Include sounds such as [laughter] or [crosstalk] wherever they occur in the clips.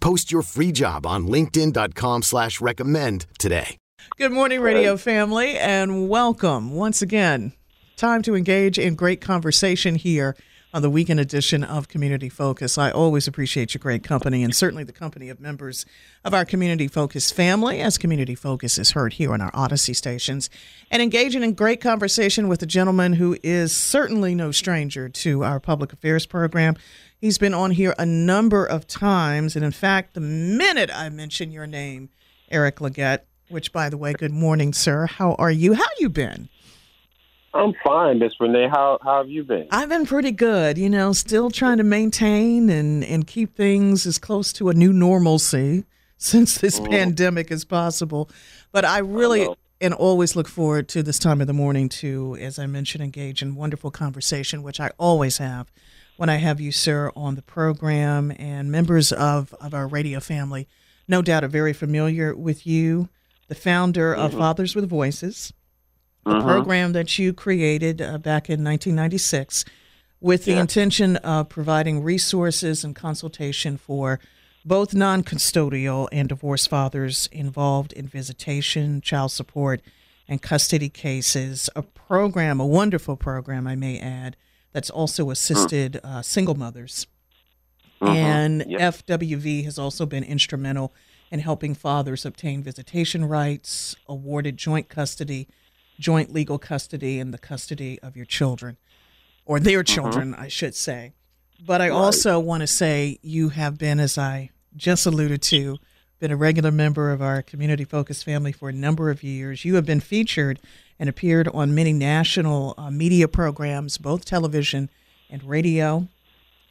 Post your free job on linkedin.com slash recommend today. Good morning, radio family, and welcome once again. Time to engage in great conversation here on the weekend edition of Community Focus. I always appreciate your great company and certainly the company of members of our Community Focus family as Community Focus is heard here on our Audacy stations and engaging in great conversation with a gentleman who is certainly no stranger to our public affairs program. He's been on here a number of times. And in fact, the minute I mention your name, Eric Leggett, which by the way, good morning, sir. How are you? How you been? I'm fine, Miss Renee. How how have you been? I've been pretty good, you know, still trying to maintain and, and keep things as close to a new normalcy [laughs] since this Mhm. pandemic as possible. But I really know. and always look forward to this time of the morning to, as I mentioned, engage in wonderful conversation, which I always have when I have you, sir, on the program and members of, of our radio family. No doubt are very familiar with you, the founder of Mhm. Fathers with Voices a Mhm. program that you created uh, back in 1996 with the Yeah. intention of providing resources and consultation for both non custodial and divorced fathers involved in visitation, child support, and custody cases. A program, a wonderful program, I may add, that's also assisted uh, single mothers. Mhm. And Yep. FWV has also been instrumental in helping fathers obtain visitation rights, awarded joint custody, joint legal custody, and the custody of your children, or their children, I should say. But I Mm-hmm. Right. also want to say you have been, as I just alluded to, been a regular member of our community focused family for a number of years. You have been featured and appeared on many national uh, media programs, both television and radio.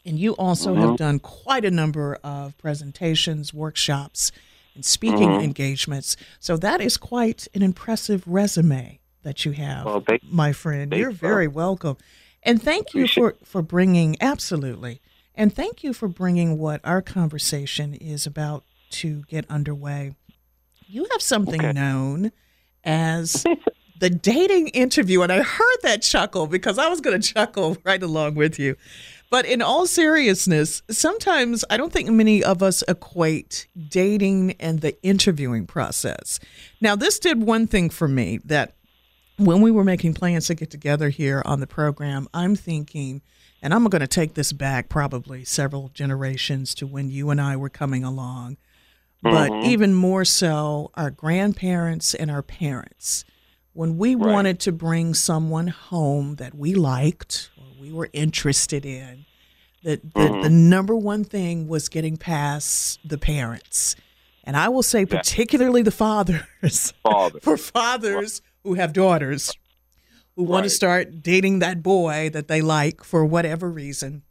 And you also have done quite a number of presentations, workshops, and speaking Mhm. engagements. So that is quite an impressive resume that you have, Well, thank- my friend. You're you. very welcome. And thank you for, for bringing, absolutely. And thank you for bringing what our conversation is about to get underway. You have something Okay. known as [laughs] the dating interview. And I heard that chuckle because I was going [laughs] to chuckle right along with you. But in all seriousness, sometimes I don't think many of us equate dating and the interviewing process. Now, this did one thing for me that when we were making plans to get together here on the program, I'm thinking, and I'm going to take this back probably several generations to when you and I were coming along, but mm-hmm. even more so, our grandparents and our parents. When we Right. wanted to bring someone home that we liked or we were interested in, that the, mm-hmm. the number one thing was getting past the parents. And I will say, particularly the fathers [laughs] Father. for fathers who have daughters who want to start dating that boy that they like for whatever reason.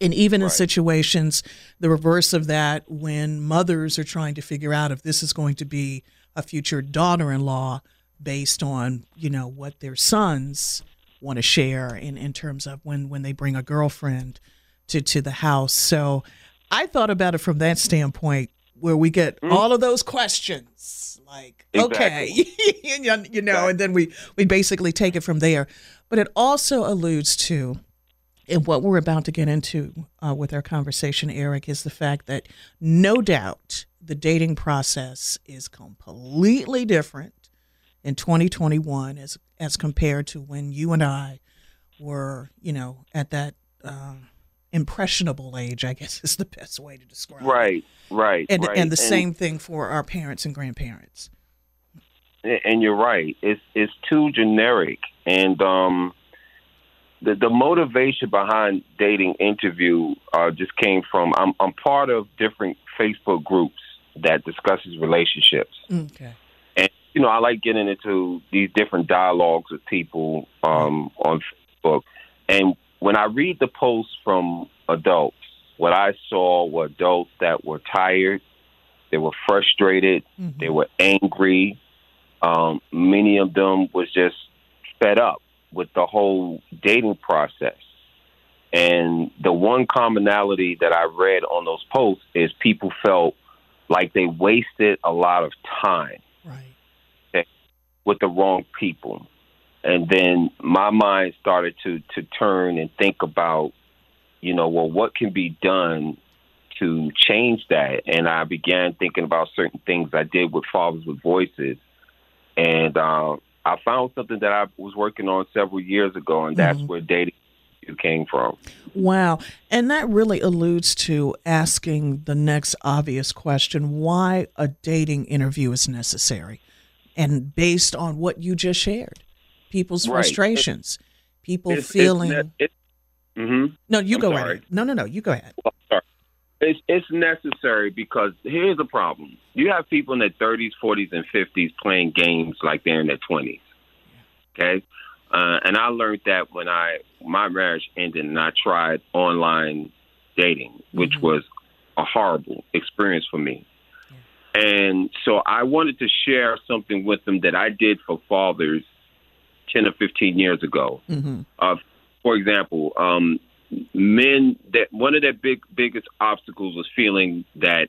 And even in situations, the reverse of that, when mothers are trying to figure out if this is going to be a future daughter in law based on, you know, what their sons want to share in, in terms of when, when they bring a girlfriend to, to the house. So I thought about it from that standpoint where we get all of those questions like, okay, [laughs] you know, know, and then we, we basically take it from there. But it also alludes to, and what we're about to get into uh, with our conversation, Eric, is the fact that no doubt the dating process is completely different in 2021 as as compared to when you and I were, you know, at that uh, impressionable age. I guess [laughs] is the best way to describe it. Right, right, And right. and the same thing for our parents and grandparents. and you're right. It's it's too generic, and um, the the motivation behind dating interview uh, just came from I'm I'm part of different Facebook groups that discusses relationships, Okay. and you know I like getting into these different dialogues with people um, on Facebook, and when I read the posts from adults, what I saw were adults that were tired, they were frustrated, Mm-hmm. they were angry. Um, many of them was just fed up with the whole dating process. And the one commonality that I read on those posts is people felt like they wasted a lot of time Right. with the wrong people. And then my mind started to to turn and think about, you know, well, what can be done to change that? And I began thinking about certain things I did with Fathers with Voices, and uh, I found something that I was working on several years ago, and that's where dating came from. Wow. And that really alludes to asking the next obvious question why a dating interview is necessary. And based on what you just shared, people's Right. frustrations, people It's- it's feeling. ne- it- mhm. no, you I'm go sorry. ahead. No, no, no, you go ahead. Well, sorry. It's it's necessary because here's the problem: you have people in their 30s, 40s, and 50s playing games like they're in their 20s. Okay, uh, and I learned that when I my marriage ended and I tried online dating, which was a horrible experience for me. Yeah. And so I wanted to share something with them that I did for fathers 10 or 15 years ago. hmm Uh, for example, um, men that one of their big biggest obstacles was feeling that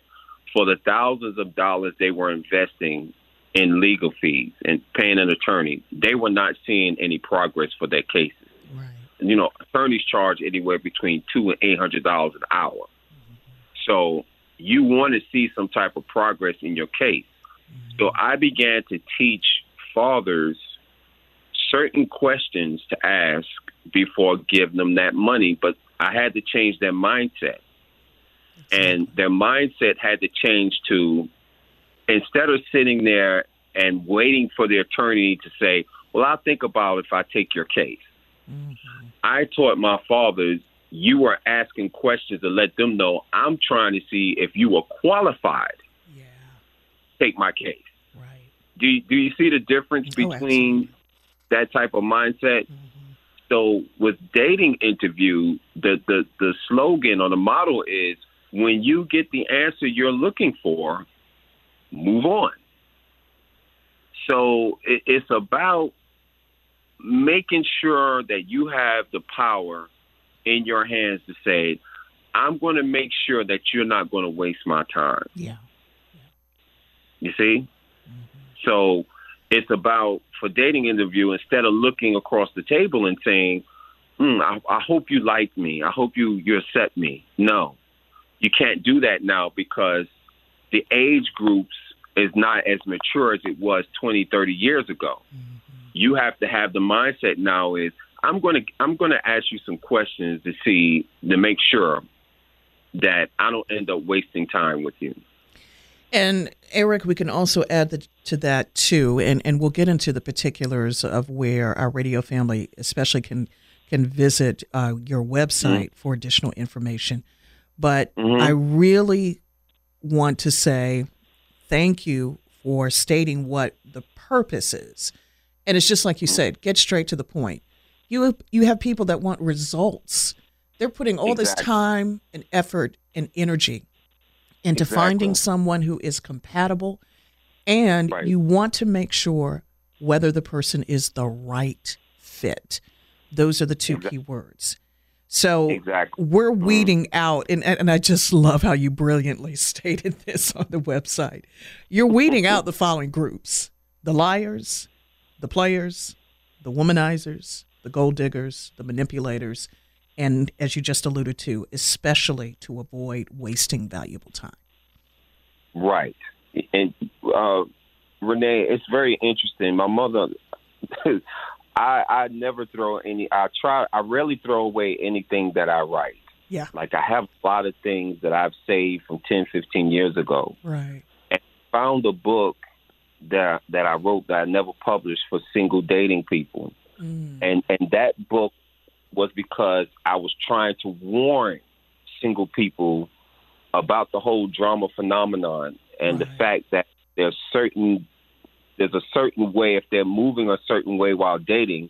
for the thousands of dollars they were investing in legal fees and paying an attorney, they were not seeing any progress for their cases. Right. You know, attorneys charge anywhere between two and eight hundred dollars an hour. So you want to see some type of progress in your case. So I began to teach fathers certain questions to ask before giving them that money, but I had to change their mindset. And their mindset had to change to instead of sitting there and waiting for the attorney to say, Well, I'll think about if I take your case. Mm-hmm. I taught my fathers you are asking questions to let them know I'm trying to see if you are qualified Yeah. to take my case. Right. Do you, do you see the difference Oh, between that type of mindset? So with dating interview, the, the the slogan or the model is when you get the answer you're looking for, move on. So it, it's about making sure that you have the power in your hands to say, I'm going to make sure that you're not going to waste my time. Yeah. You see? Mm-hmm. So it's about for dating interview instead of looking across the table and saying, hmm, I, I hope you like me. I hope you, you accept me. No, you can't do that now because the age groups is not as mature as it was 20, 30 years ago. You have to have the mindset now is I'm going to I'm going to ask you some questions to see to make sure that I don't end up wasting time with you. And Eric, we can also add the, to that too, and, and we'll get into the particulars of where our radio family, especially, can can visit uh, your website for additional information. But I really want to say thank you for stating what the purpose is, and it's just like you said, get straight to the point. You have, you have people that want results. They're putting all this time and effort and energy into Exactly. finding someone who is compatible and Right. you want to make sure whether the person is the right fit. Those are the two Exact- key words. So Exactly. we're mm-hmm. weeding out, and, and I just love how you brilliantly [laughs] stated this on the website. You're weeding out the following groups the liars, the players, the womanizers, the gold diggers, the manipulators, and as you just alluded to, especially to avoid wasting valuable time. Right. And uh, Renee, it's very interesting. My mother, [laughs] I I never throw any. I try. I rarely throw away anything that I write. Yeah. Like I have a lot of things that I've saved from 10, 15 years ago. Right. And found a book that that I wrote that I never published for single dating people, and and that book was because I was trying to warn single people about the whole drama phenomenon and the fact that there's certain there's a certain way if they're moving a certain way while dating,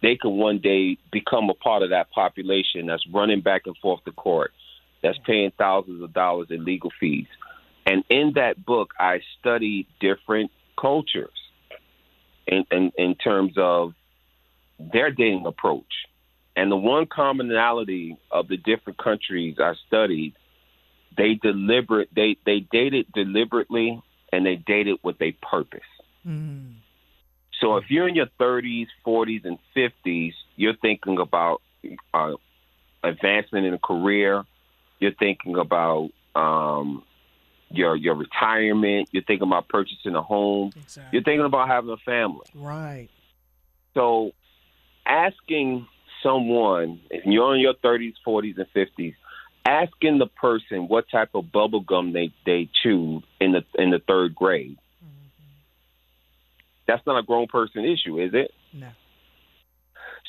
they can one day become a part of that population that's running back and forth to court, that's paying thousands of dollars in legal fees. And in that book, I studied different cultures in, in, in terms of their dating approach. And the one commonality of the different countries I studied, they deliberate they, they dated deliberately and they dated with a purpose. Mm. So if you're in your 30s, 40s, and 50s, you're thinking about uh, advancement in a career. You're thinking about um, your your retirement. You're thinking about purchasing a home. Exactly. You're thinking about having a family. Right. So asking someone, if you're in your 30s, 40s, and 50s, asking the person what type of bubble gum they they chewed in the in the third grade. Mm-hmm. That's not a grown person issue, is it? No.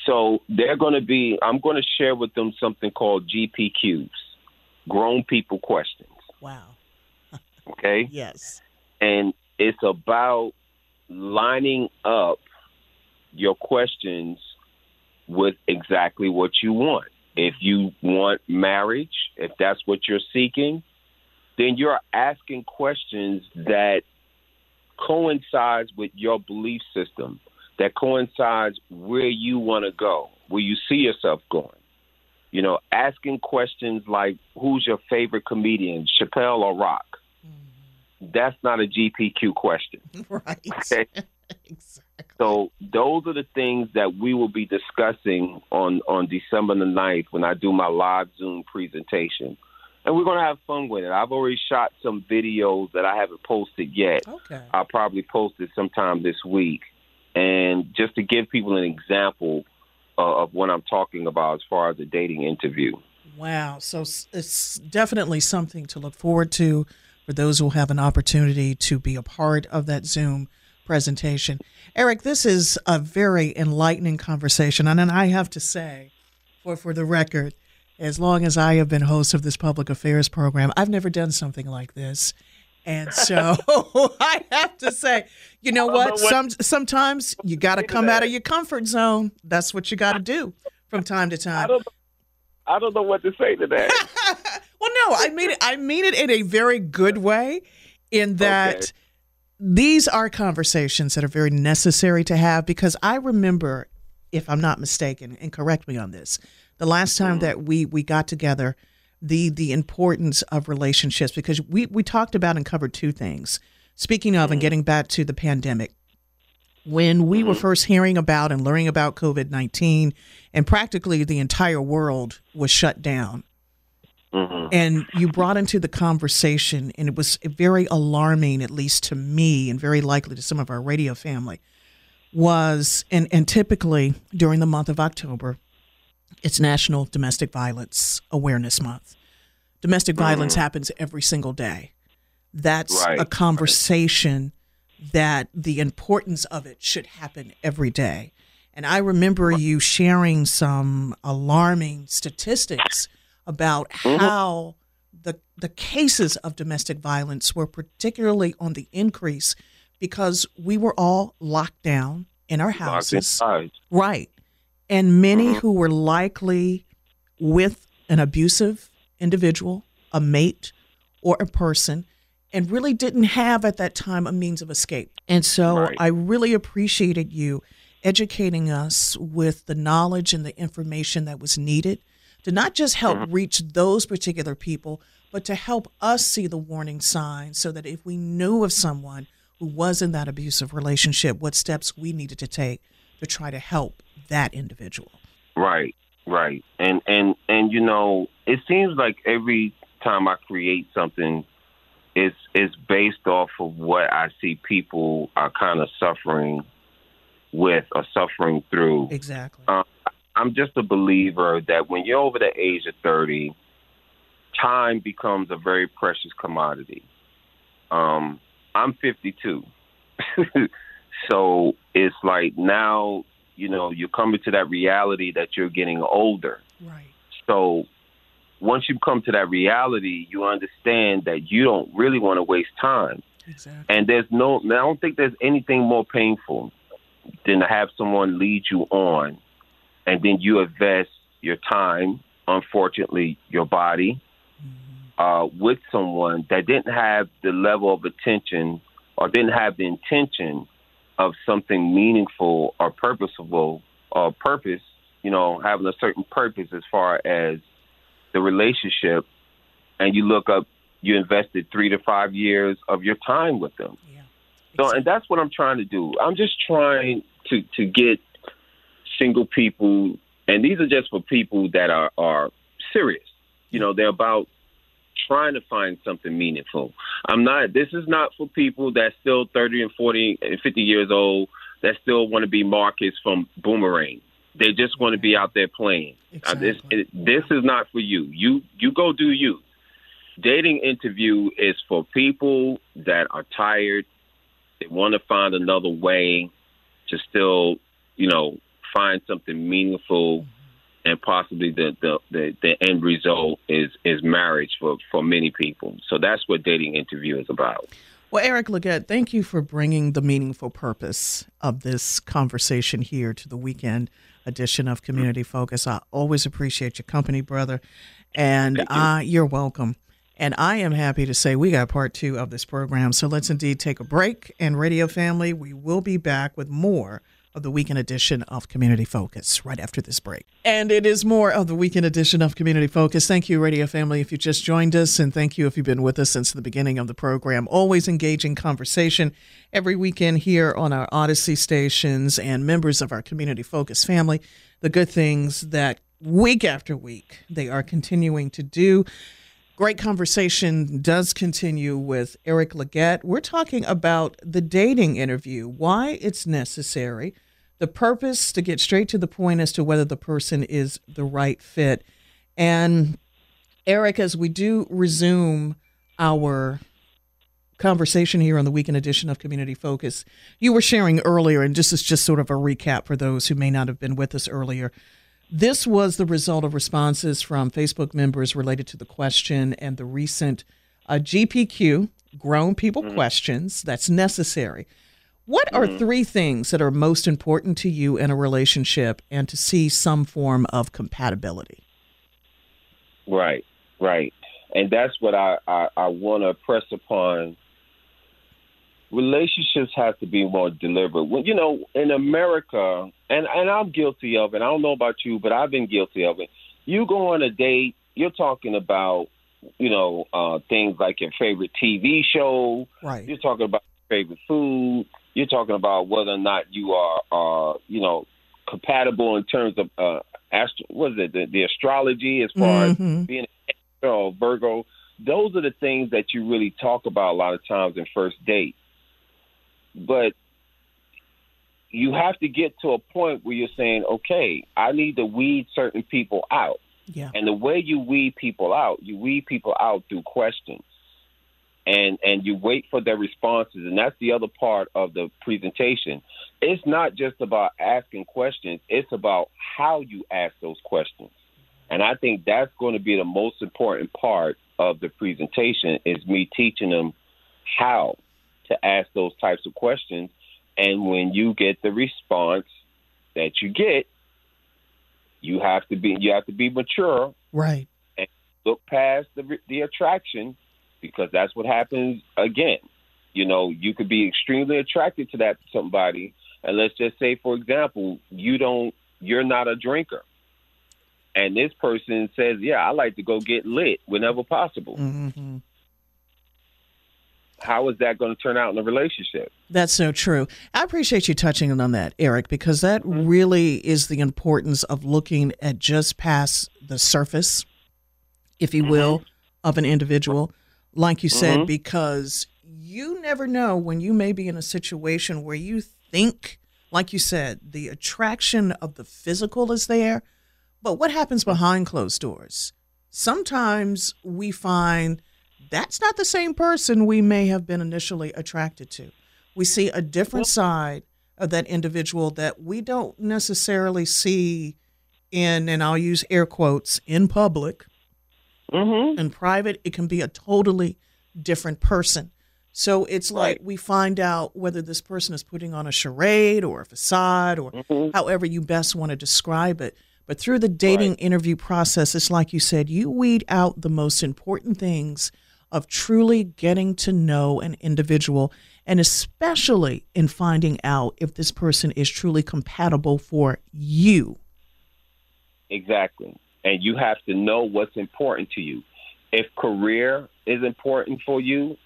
So they're going to be. I'm going to share with them something called GPQs, grown people questions. Wow. [laughs] Okay, Yes. and it's about lining up your questions with exactly what you want. If you want marriage, if that's what you're seeking, then you're asking questions that coincides with your belief system, that coincides where you want to go, where you see yourself going. You know, asking questions like, who's your favorite comedian, Chappelle or Rock? Mm-hmm. That's not a GPQ question. [laughs] Right. Okay. [laughs] exactly. So those are the things that we will be discussing on, on December the 9th when I do my live Zoom presentation. And we're going to have fun with it. I've already shot some videos that I haven't posted yet. Okay. I'll probably post it sometime this week. And just to give people an example uh, of what I'm talking about as far as a dating interview. Wow. So it's definitely something to look forward to for those who have an opportunity to be a part of that Zoom presentation. Eric, this is a very enlightening conversation. And then I have to say, for, for the record, as long as I have been host of this public affairs program, I've never done something like this. And [laughs] so [laughs] I have to say, you know what? know what- Some sometimes you got to come out of your comfort zone. That's what you got to do from time to time. I don't, I don't know what to say to that. [laughs] Well, no, I mean it. I mean it in a very good way, in that Okay. These are conversations that are very necessary to have. Because I remember, if I'm not mistaken, and correct me on this, the last time that we we got together, the the importance of relationships. Because we we talked about and covered two things. Speaking of, and mm-hmm. getting back to the pandemic, when we were mm-hmm. first hearing about and learning about COVID 19, and practically the entire world was shut down. Mm-hmm. And you brought into the conversation, and it was very alarming, at least to me, and very likely to some of our radio family, was, and, and typically during the month of October, it's National Domestic Violence Awareness Month. Domestic violence mm-hmm. happens every single day. That's Right. a conversation that the importance of it should happen every day. And I remember you sharing some alarming statistics about mm-hmm. how the the cases of domestic violence were particularly on the increase because we were all locked down in our houses. Right. And many mm-hmm. who were likely with an abusive individual, a mate, or a person, and really didn't have at that time a means of escape. And so Right. I really appreciated you educating us with the knowledge and the information that was needed to not just help reach those particular people, but to help us see the warning signs so that if we knew of someone who was in that abusive relationship, what steps we needed to take to try to help that individual. Right, right. And and and you know, it seems like every time I create something it's it's based off of what I see people are kind of suffering with or suffering through. Exactly. Um, I'm just a believer that when you're over the age of 30, time becomes a very precious commodity. Um, I'm 52. [laughs] so it's like now, you know, you're coming to that reality that you're getting older. Right. So once you come to that reality, you understand that you don't really want to waste time. Exactly. And there's no, I don't think there's anything more painful than to have someone lead you on, and then you invest your time, unfortunately, your body, uh, with someone that didn't have the level of attention or didn't have the intention of something meaningful or purposeful or purpose, you know, having a certain purpose as far as the relationship, and you look up, you invested three to five years of your time with them. Yeah. So, and that's what I'm trying to do. I'm just trying to to get single people, and these are just for people that are are serious. You know, they're about trying to find something meaningful. I'm not. This is not for people that's still 30 and 40 and 50 years old that still want to be Marcus from Boomerang. They just want to be out there playing. Uh, this it, this is not for you. You you go do you. Dating interview is for people that are tired. They want to find another way to still, you know, find something meaningful, and possibly the the, the, the end result is is marriage for for many people. So that's what dating interview is about. Well, Eric Leggett, thank you for bringing the meaningful purpose of this conversation here to the weekend edition of Community Focus. I always appreciate your company, brother, and you. uh, you're welcome. And I am happy to say we got part two of this program. So let's indeed take a break. And Radio Family, we will be back with more of the weekend edition of Community Focus right after this break. And it is more of the weekend edition of Community Focus. Thank you, Radio Family, if you just joined us, and thank you if you've been with us since the beginning of the program. Always engaging conversation every weekend here on our Audacy stations and members of our Community Focus family. The good things that week after week they are continuing to do. Great conversation does continue with Eric Leggett. We're talking about the dating interview, why it's necessary, the purpose to get straight to the point as to whether the person is the right fit. And Eric, as we do resume our conversation here on the weekend edition of Community Focus, you were sharing earlier, and this is just sort of a recap for those who may not have been with us earlier. This was the result of responses from Facebook members related to the question and the recent uh, GPQ, grown people questions, that's necessary. What are three things that are most important to you in a relationship and to see some form of compatibility? Right, right, and that's what I I, I want to press upon. Relationships have to be more deliberate. When you know, in America, and and I'm guilty of it. I don't know about you, but I've been guilty of it. You go on a date, you're talking about, you know, uh, things like your favorite TV show. Right. You're talking about your favorite food. You're talking about whether or not you are, uh, you know, compatible in terms of uh, astro- what is it, the, the astrology as far Mhm. as being a or Virgo. Those are the things that you really talk about a lot of times in first date. But you have to get to a point where you're saying, okay, I need to weed certain people out. Yeah. And the way you weed people out, you weed people out through questions. And and you wait for their responses and that's the other part of the presentation. It's not just about asking questions, it's about how you ask those questions. And I think that's going to be the most important part of the presentation is me teaching them how to ask those types of questions and when you get the response that you get, you have to be you have to be mature Right. And look past the the attraction because that's what happens again. You know, you could be extremely attracted to that somebody, and let's just say, for example, you don't, you're not a drinker, and this person says, "Yeah, I like to go get lit whenever possible." hmm How is that going to turn out in a relationship? That's so true. I appreciate you touching on that, Eric, because that really is the importance of looking at just past the surface, if you will, of an individual. Like you said, mm-hmm. because you never know when you may be in a situation where you think, like you said, the attraction of the physical is there, but what happens behind closed doors? Sometimes we find that's not the same person we may have been initially attracted to. We see a different side of that individual that we don't necessarily see in, and I'll use air quotes, in public. Mm-hmm. In private, it can be a totally different person. So it's like Right. we find out whether this person is putting on a charade or a facade or Mm-hmm. however you best want to describe it. But through the dating Right. interview process, it's like you said, you weed out the most important things of truly getting to know an individual and especially in finding out if this person is truly compatible for you. Exactly. And you have to know what's important to you. If career is important for you,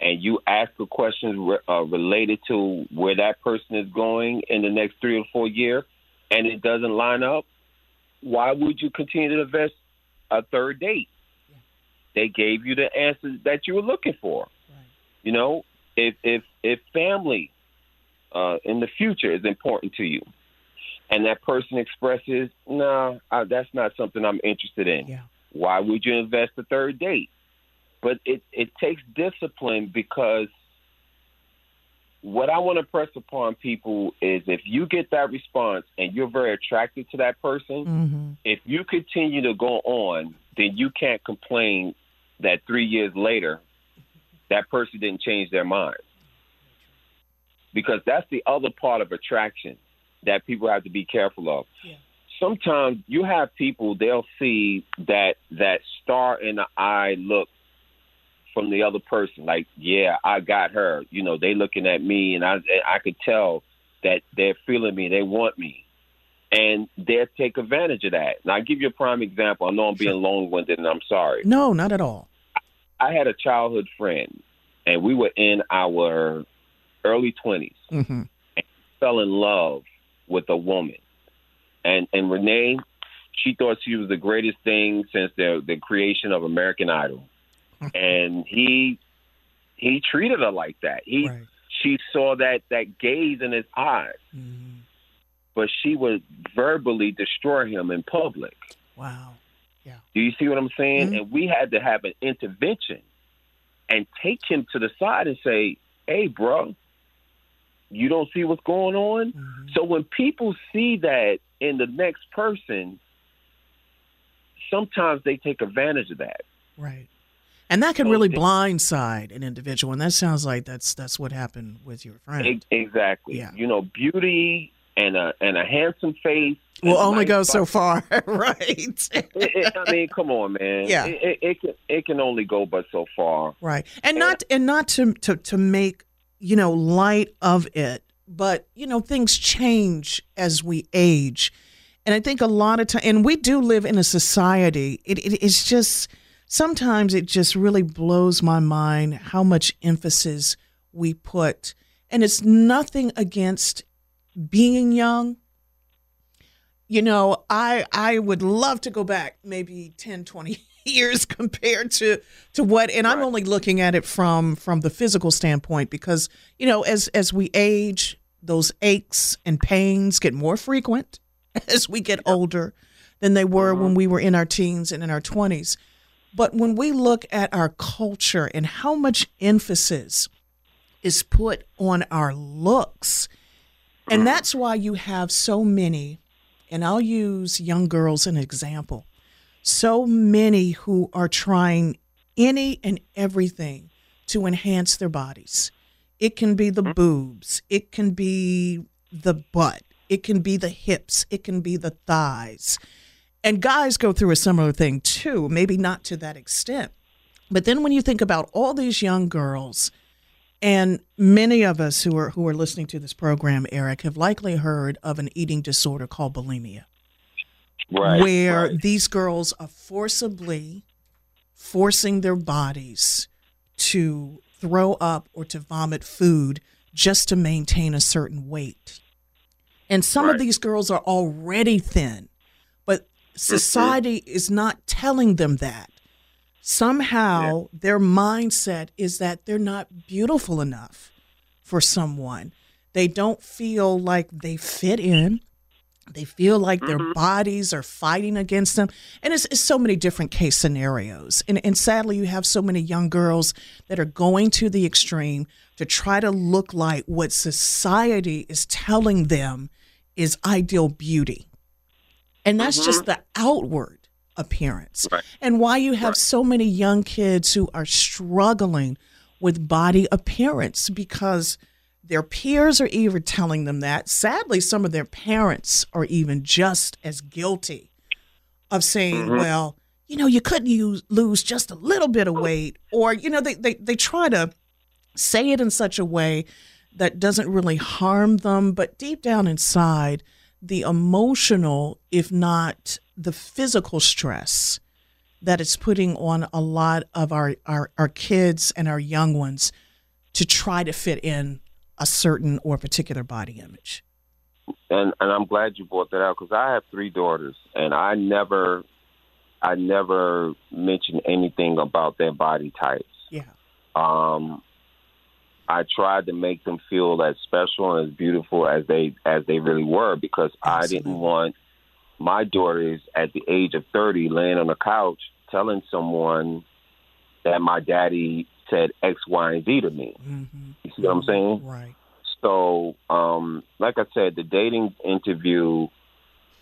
and you ask the questions re- uh, related to where that person is going in the next three or four years, and it doesn't line up, why would you continue to invest a third date? They gave you the answers that you were looking for. You know, if if if family uh, in the future is important to you, and that person expresses, "No, nah, that's not something I'm interested in," Yeah. why would you invest a third date? But it, it takes discipline because what I want to press upon people is if you get that response and you're very attracted to that person, Mm-hmm. if you continue to go on, then you can't complain that three years later that person didn't change their mind. Because that's the other part of attraction that people have to be careful of. Yeah. Sometimes you have people they'll see that that star in the eye look from the other person, like, yeah, I got her. You know, they looking at me, and I I could tell that they're feeling me, they want me, and they'll take advantage of that. And I'll give you a prime example. I know I'm being long-winded, and I'm sorry. No, not at all. I had a childhood friend, and we were in our early 20s. Mm-hmm. Fell in love with a woman, and and Renee, she thought she was the greatest thing since the the creation of American Idol, [laughs] and he he treated her like that. He Right. she saw that that gaze in his eyes, Mhm. but she would verbally destroy him in public. Wow. Yeah. Do you see what I'm saying? Mhm. And we had to have an intervention and take him to the side and say, "Hey, bro, you don't see what's going on." Mhm. So when people see that in the next person, sometimes they take advantage of that. Right. And that can So really it- blindside an individual, and that sounds like that's that's what happened with your friend. Exactly. Yeah. You know, beauty and a and a handsome face will only go so far, [laughs] right? It- it- I mean, come on, man. Yeah. It, it, can it can only go but so far. right. And not and not to to to make you know light of it, but you know things change as we age, and I think a lot of time, and we do live in a society. It, it it's just sometimes it just really blows my mind how much emphasis we put, and it's nothing against being young you know i i would love to go back maybe 10 20 [laughs] years [laughs] compared to to what and i'm Right. only looking at it from from the physical standpoint because you know as as we age those aches and pains get more frequent [laughs] as we get older than they were mm-hmm. when we were in our teens and in our 20s but when we look at our culture and how much emphasis is put on our looks and mm-hmm. that's why you have so many, and I'll use young girls an example, so many who are trying any and everything to enhance their bodies. It can be the boobs, it can be the butt, it can be the hips, it can be the thighs. And guys go through a similar thing too, maybe not to that extent. But then when you think about all these young girls, and many of us who are who are listening to this program, Eric, have likely heard of an eating disorder called bulimia, Right. where right. these girls are forcibly forcing their bodies to throw up or to vomit food just to maintain a certain weight. And some of these girls are already thin, but mm-hmm. society is not telling them that. Somehow their mindset is that they're not beautiful enough for someone. They don't feel like they fit in. They feel like their bodies are fighting against them. And it's, it's so many different case scenarios. And, and sadly, you have so many young girls that are going to the extreme, to try to look like what society is telling them is ideal beauty. And that's mm-hmm. just the outward appearance. Right. And why you have right. so many young kids who are struggling with body appearance because their peers are even telling them that. Sadly, some of their parents are even just as guilty of saying, mm-hmm. well, you know, you couldn't use, lose just a little bit of weight. Or, you know, they, they, they try to say it in such a way that doesn't really harm them. But deep down inside, the emotional, if not the physical stress that it's putting on a lot of our, our, our kids and our young ones to try to fit in a certain or particular body image. And and I'm glad you brought that out because I have three daughters, and I never, I never mentioned anything about their body types. Yeah. Um, I tried to make them feel as special and as beautiful as they as they really were because Absolutely. I didn't want my daughters at the age of 30 laying on a couch telling someone that my daddy said X, Y, and Z to me. Mm-hmm. You see what I'm saying? Right. So, um, like I said, the dating interview,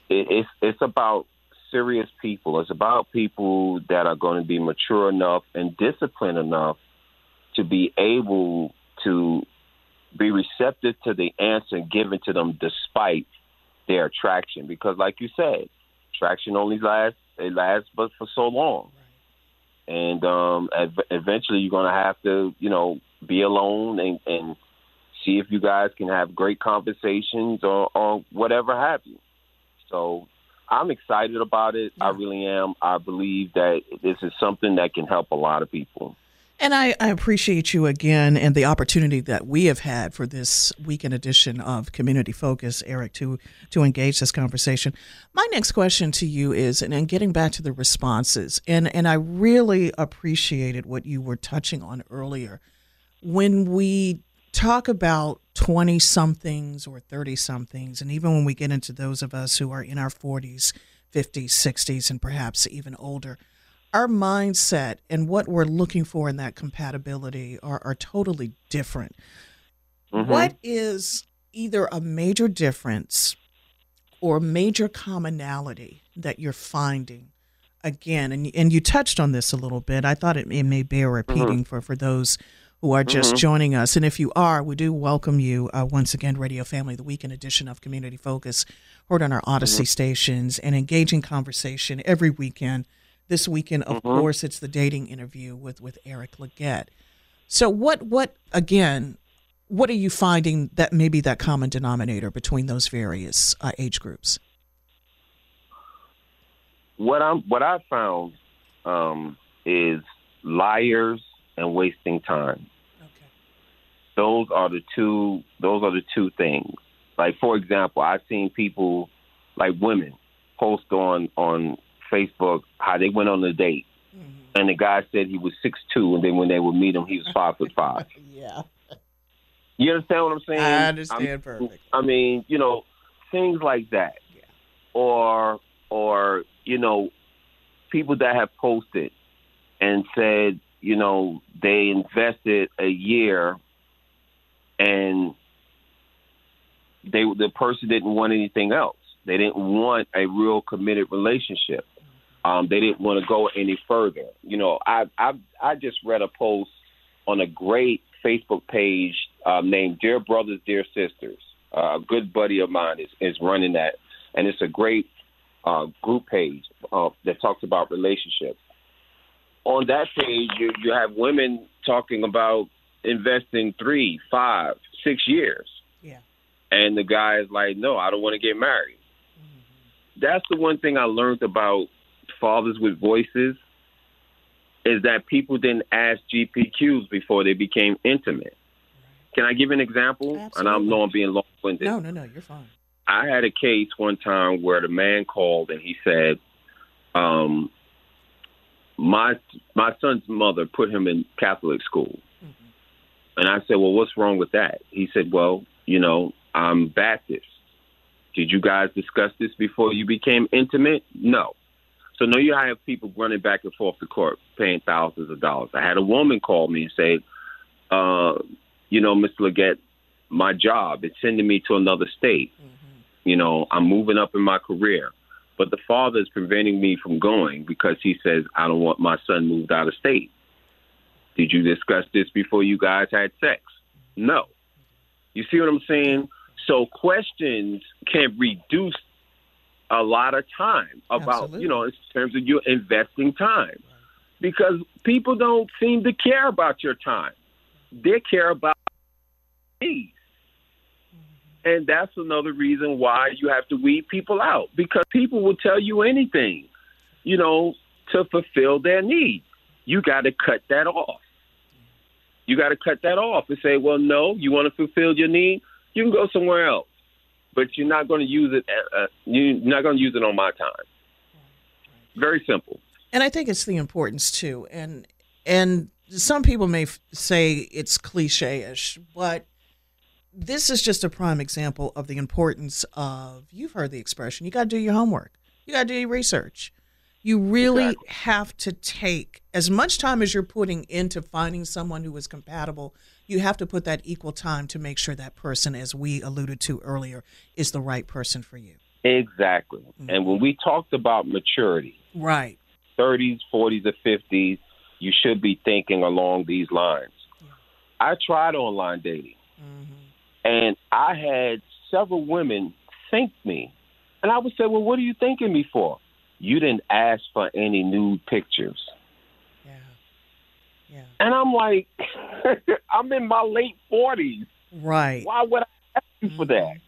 it, it's it's about serious people. It's about people that are going to be mature enough and disciplined enough to be able to be receptive to the answer given to them despite their attraction. Because, like you said, attraction only lasts it lasts but for so long, right. and um, eventually you're going to have to, you know, be alone and, and see if you guys can have great conversations or, or whatever have you. So I'm excited about it. Yeah. I really am. I believe that this is something that can help a lot of people. And I, I, appreciate you again and the opportunity that we have had for this weekend edition of Community Focus, Eric, to to engage this conversation. My next question to you is, and, and getting back to the responses, and, and I really appreciated what you were touching on earlier. When we talk about 20 somethings or 30 somethings, and even when we get into those of us who are in our 40s, 50s, 60s, and perhaps even older – our mindset and what we're looking for in that compatibility are, are totally different. Mm-hmm. What is either a major difference or major commonality that you're finding? Again, and and you touched on this a little bit. I thought it, it may bear repeating mm-hmm. for, for those who are just mm-hmm. joining us. And if you are, we do welcome you uh, once again, Radio Family, the weekend edition of Community Focus, heard on our Audacy mm-hmm. stations, and engaging conversation every weekend this weekend, of mm-hmm. course, it's the dating interview with with Eric Leggett. So, what what again? What are you finding that maybe that common denominator between those various uh, age groups? What I'm what I found um, is liars and wasting time. Okay. Those are the two. Those are the two things. Like for example, I've seen people like women post on on Facebook how they went on a date, mm-hmm. and the guy said he was six two, and then when they would meet him, he was five foot five. [laughs] yeah. You understand what I'm saying? I understand I'm, perfectly. I mean, you know, things like that, yeah. or or you know, people that have posted and said, you know, they invested a year and they the person didn't want anything else. They didn't want a real committed relationship. Um, they didn't want to go any further. You know, I I I just read a post on a great Facebook page uh, named Dear Brothers, Dear Sisters. Uh, a good buddy of mine is is running that, and it's a great uh, group page uh, that talks about relationships. On that page, you you have women talking about investing three, five, six years. Yeah. And the guy is like, "No, I don't want to get married." Mm-hmm. That's the one thing I learned about fathers with voices is that people didn't ask GPQs before they became intimate. Can I give an example? Absolutely. And I am know I'm being long winded. No, no, no, you're fine. I had a case one time where the man called and he said, um, my my son's mother put him in Catholic school. Mm-hmm. And I said, Well, what's wrong with that? He said, Well, you know, I'm Baptist. Did you guys discuss this before you became intimate? No. So now you have people running back and forth to court, paying thousands of dollars. I had a woman call me and say, uh, you know, Mr. Leggett, my job is sending me to another state. You know, I'm moving up in my career. But the father is preventing me from going because he says, I don't want my son moved out of state. Did you discuss this before you guys had sex? No. You see what I'm saying? So questions can reduce a lot of time about, Absolutely. you know, in terms of you investing time. Because people don't seem to care about your time. They care about needs. And that's another reason why you have to weed people out because people will tell you anything, you know, to fulfill their needs. You got to cut that off. You got to cut that off and say, well, no, you want to fulfill your need, you can go somewhere else, but you're not going to use it. Uh, you're not going to use it on my time. Very simple. And I think it's the importance too. And and some people may f- say it's cliche-ish, but this is just a prime example of the importance of you've heard the expression, you got to do your homework. You got to do your research. You really Exactly. have to take as much time as you're putting into finding someone who is compatible. You have to put that equal time to make sure that person, as we alluded to earlier, is the right person for you. Exactly. And when we talked about maturity, Right. 30s, 40s, or 50s, you should be thinking along these lines. I tried online dating, mm-hmm. and I had several women thank me. And I would say, Well, what are you thanking me for? You didn't ask for any nude pictures. Yeah. And I'm like, [laughs] I'm in my late 40s. Right. Why would I ask you for that? Mm-hmm.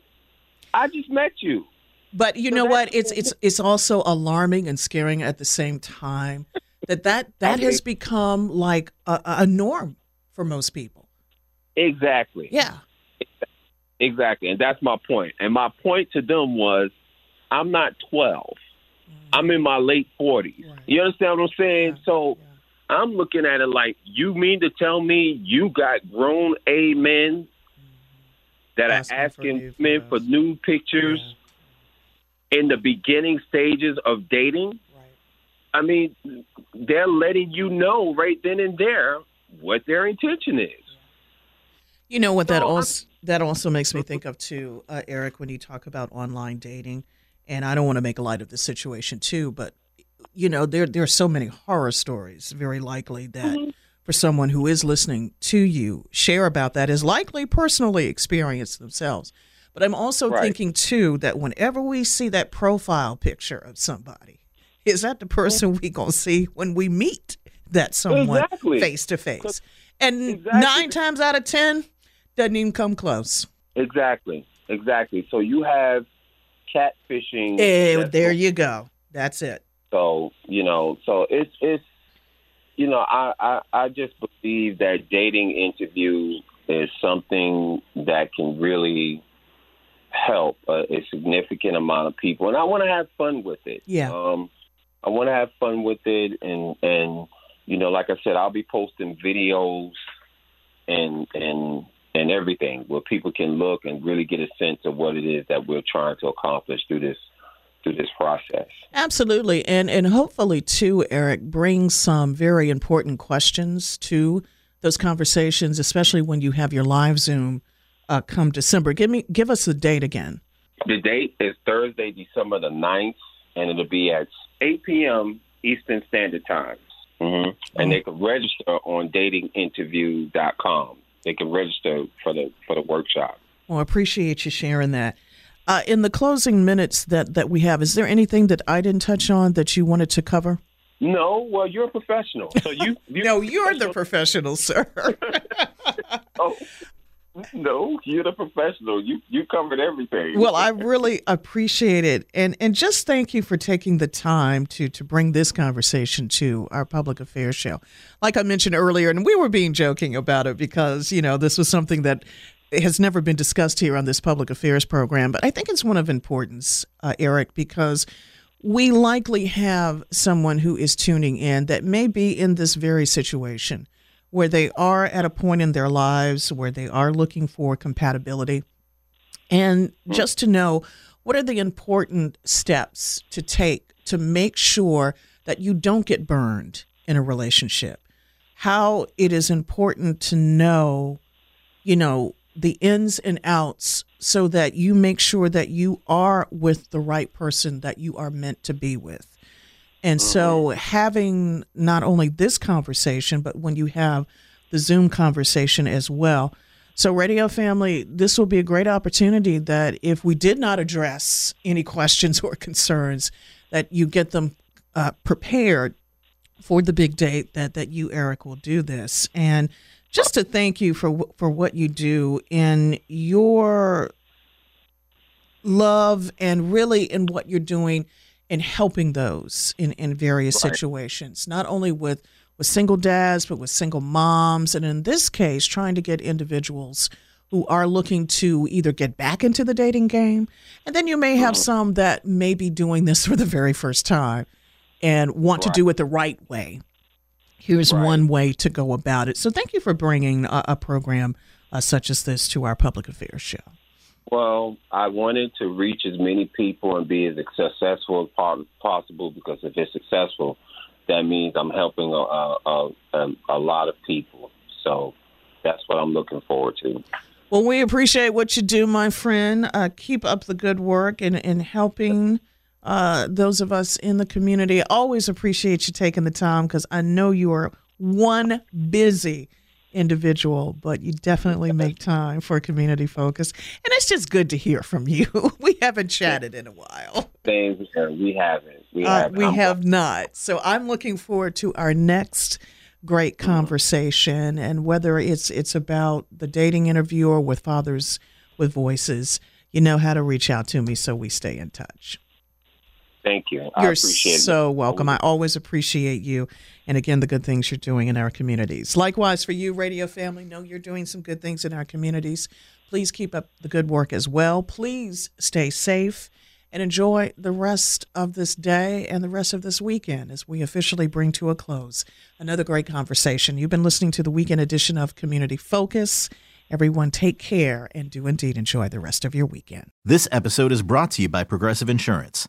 I just met you. But you So know what? It's it's it's also alarming and scaring at the same time that that [laughs] that has become like a, a norm for most people. Exactly. Yeah. Exactly. And that's my point. And my point to them was I'm not 12. Mm. I'm in my late 40s. Right. You understand what I'm saying? Yeah, So yeah. I'm looking at it like, you mean to tell me you got grown A men that Asking are asking nude men for nude pictures in the beginning stages of dating? Right. I mean, they're letting you know right then and there what their intention is. You know what that So, I'm- also that also makes me think of too, uh, Eric, when you talk about online dating, and I don't want to make light of the situation too, but you know there there are so many horror stories. Very likely that for someone who is listening to you share about that is likely personally experienced themselves. But I'm also Right. thinking too that whenever we see that profile picture of somebody, is that the person [laughs] we gonna see when we meet that someone face to face? And Exactly. nine times out of ten, doesn't even come close. Exactly. Exactly. So you have catfishing. Eh, that's there you go. That's it. So you know, so it's it's you know, I I, I just believe that dating interview is something that can really help a, a significant amount of people, and I want to have fun with it. Yeah. Um, I want to have fun with it, and and you know, like I said, I'll be posting videos and and and everything where people can look and really get a sense of what it is that we're trying to accomplish through this through this process. Absolutely. And and hopefully too, Eric, bring some very important questions to those conversations, especially when you have your live Zoom uh, come December. Give me give us the date again. The date is Thursday, December the 9th, and it'll be at 8 p.m. Eastern Standard Time. hmm And they can register on datinginterview.com. They can register for the for the workshop. Well, I appreciate you sharing that. Uh, in the closing minutes that, that we have, is there anything that I didn't touch on that you wanted to cover? No, well, you're a professional, so you. [laughs] you No, you're the professional, sir. [laughs] Oh, no, you're the professional. You you covered everything. Well, I really appreciate it, and and just thank you for taking the time to to bring this conversation to our public affairs show. Like I mentioned earlier, and we were being joking about it because you know this was something that has never been discussed here on this public affairs program, but I think it's one of importance, uh, Eric, because we likely have someone who is tuning in that may be in this very situation where they are at a point in their lives where they are looking for compatibility. And just to know what are the important steps to take to make sure that you don't get burned in a relationship? How it is important to know you know, the ins and outs so that you make sure that you are with the right person that you are meant to be with. And so having not only this conversation, but when you have the Zoom conversation as well. So, radio family, this will be a great opportunity that if we did not address any questions [laughs] or concerns, that you get them uh, prepared for the big date that that you, Eric, will do this. And just to thank you for for what you do in your love and really in what you're doing in helping those in, in various Right. situations, not only with, with single dads, but with single moms. And in this case, trying to get individuals who are looking to either get back into the dating game. And then you may have mm-hmm. some that may be doing this for the very first time and want to do it the right way. Here's Right. one way to go about it. So thank you for bringing a, a program uh, such as this to our public affairs show. Well, I wanted to reach as many people and be as successful as possible because if it's successful, that means I'm helping a, a, a, a lot of people. So that's what I'm looking forward to. Well, we appreciate what you do, my friend. Uh, keep up the good work and in, helping uh, those of us in the community. Always appreciate you taking the time because I know you are one busy individual, but you definitely make [laughs] time for community focus. And it's just good to hear from you. [laughs] we haven't chatted in a while. We haven't. We, Uh, haven't. we have not. So I'm looking forward to our next great conversation, and whether it's it's about the dating interview or with fathers with voices, you know how to reach out to me, so we stay in touch. Thank you. I You're appreciate so it. welcome. I always appreciate you, and again, the good things you're doing in our communities. Likewise for you, radio family. Know you're doing some good things in our communities. Please keep up the good work as well. Please stay safe and enjoy the rest of this day and the rest of this weekend as we officially bring to a close another great conversation. You've been listening to the weekend edition of Community Focus. Everyone, take care and do indeed enjoy the rest of your weekend. This episode is brought to you by Progressive Insurance.